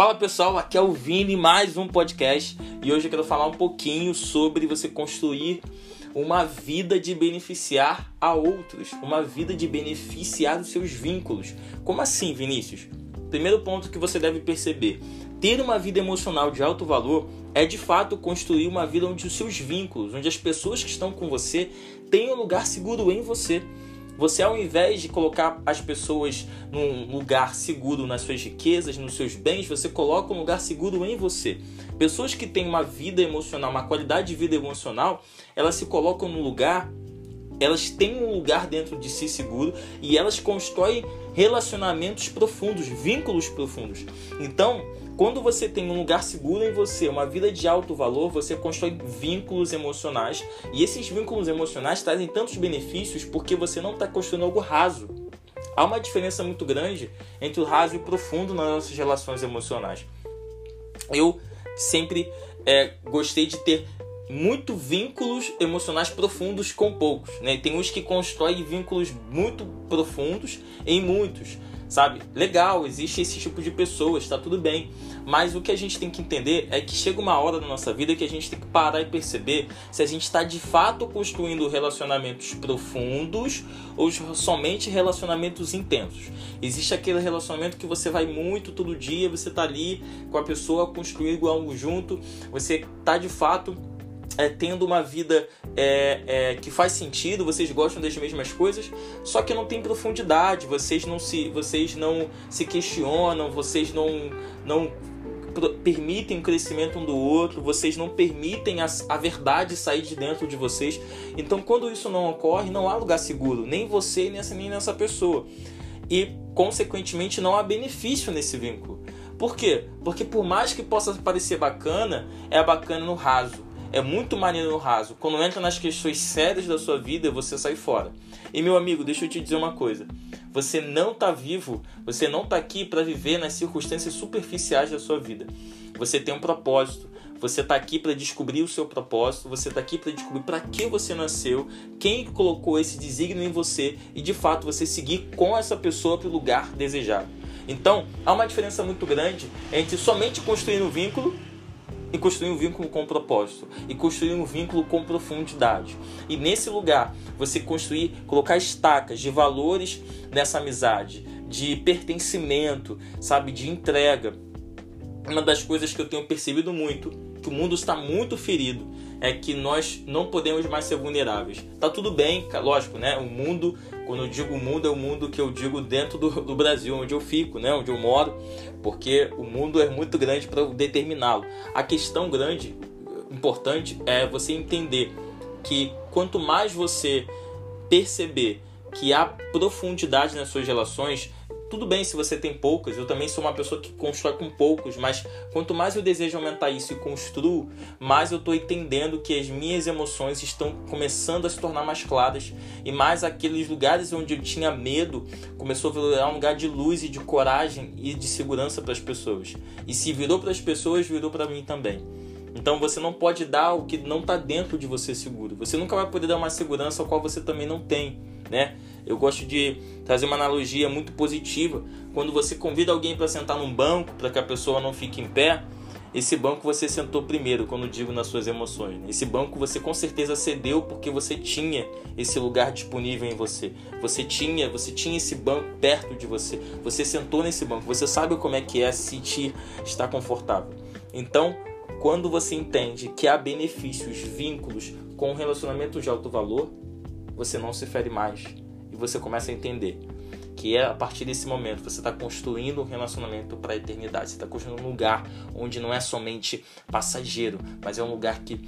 Fala pessoal, aqui é o Vini, mais um podcast e hoje eu quero falar um pouquinho sobre você construir uma vida de beneficiar a outros, uma vida de beneficiar os seus vínculos. Como assim, Vinícius? Primeiro ponto que você deve perceber: ter uma vida emocional de alto valor é de fato construir uma vida onde os seus vínculos, onde as pessoas que estão com você tenham um lugar seguro em você. Você, ao invés de colocar as pessoas num lugar seguro nas suas riquezas, nos seus bens, você coloca um lugar seguro em você. Pessoas que têm uma vida emocional, uma qualidade de vida emocional, elas se colocam no lugar elas têm um lugar dentro de si seguro e elas constroem relacionamentos profundos, vínculos profundos. Então, quando você tem um lugar seguro em você, uma vida de alto valor, você constrói vínculos emocionais e esses vínculos emocionais trazem tantos benefícios porque você não está construindo algo raso. Há uma diferença muito grande entre o raso e o profundo nas nossas relações emocionais. Eu sempre é, gostei de ter muito vínculos emocionais profundos com poucos. Né? Tem uns que constroem vínculos muito profundos em muitos, sabe? Legal, existe esse tipo de pessoas, está tudo bem. Mas o que a gente tem que entender é que chega uma hora na nossa vida que a gente tem que parar e perceber se a gente está de fato construindo relacionamentos profundos ou somente relacionamentos intensos. Existe aquele relacionamento que você vai muito todo dia, você está ali com a pessoa construindo algo junto, você está de fato é, tendo uma vida é, é, que faz sentido, vocês gostam das mesmas coisas, só que não tem profundidade, vocês não se, vocês não se questionam, vocês não, não permitem o crescimento um do outro, vocês não permitem a, a verdade sair de dentro de vocês. Então, quando isso não ocorre, não há lugar seguro, nem você, nem essa, nem nessa pessoa. E, consequentemente, não há benefício nesse vínculo. Por quê? Porque por mais que possa parecer bacana, é bacana no raso é muito maneiro no raso. Quando entra nas questões sérias da sua vida, você sai fora. E meu amigo, deixa eu te dizer uma coisa. Você não está vivo, você não está aqui para viver nas circunstâncias superficiais da sua vida. Você tem um propósito. Você está aqui para descobrir o seu propósito, você está aqui para descobrir para que você nasceu, quem colocou esse desígnio em você e de fato você seguir com essa pessoa para o lugar desejado. Então, há uma diferença muito grande entre somente construir um vínculo e construir um vínculo com propósito e construir um vínculo com profundidade. E nesse lugar, você construir, colocar estacas de valores nessa amizade, de pertencimento, sabe, de entrega. Uma das coisas que eu tenho percebido muito, que o mundo está muito ferido, é que nós não podemos mais ser vulneráveis. Tá tudo bem, lógico, né? O mundo, quando eu digo mundo, é o mundo que eu digo dentro do, do Brasil, onde eu fico, né? Onde eu moro, porque o mundo é muito grande para determiná-lo. A questão grande, importante, é você entender que quanto mais você perceber que há profundidade nas suas relações, tudo bem se você tem poucas, eu também sou uma pessoa que constrói com poucos, mas quanto mais eu desejo aumentar isso e construo, mais eu estou entendendo que as minhas emoções estão começando a se tornar mais claras e mais aqueles lugares onde eu tinha medo começou a virar um lugar de luz e de coragem e de segurança para as pessoas. E se virou para as pessoas, virou para mim também. Então você não pode dar o que não está dentro de você seguro. Você nunca vai poder dar uma segurança a qual você também não tem, né? Eu gosto de trazer uma analogia muito positiva. Quando você convida alguém para sentar num banco, para que a pessoa não fique em pé, esse banco você sentou primeiro, quando digo nas suas emoções. Né? Esse banco você com certeza cedeu porque você tinha esse lugar disponível em você. Você tinha, você tinha esse banco perto de você. Você sentou nesse banco. Você sabe como é que é sentir estar confortável. Então, quando você entende que há benefícios, vínculos com relacionamentos de alto valor, você não se fere mais você começa a entender que é a partir desse momento você está construindo um relacionamento para a eternidade. Você está construindo um lugar onde não é somente passageiro, mas é um lugar que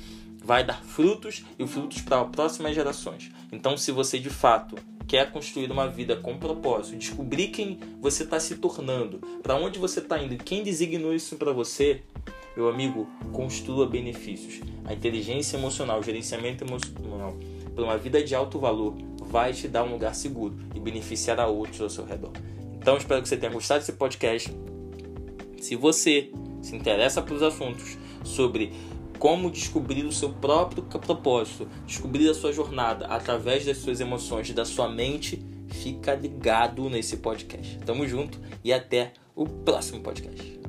vai dar frutos e frutos para próximas gerações. Então, se você de fato quer construir uma vida com propósito, descobrir quem você está se tornando, para onde você está indo, quem designou isso para você, meu amigo, construa benefícios. A inteligência emocional, o gerenciamento emocional para uma vida de alto valor vai te dar um lugar seguro e beneficiar a outros ao seu redor. Então espero que você tenha gostado desse podcast. Se você se interessa pelos assuntos sobre como descobrir o seu próprio propósito, descobrir a sua jornada através das suas emoções, da sua mente, fica ligado nesse podcast. Tamo junto e até o próximo podcast.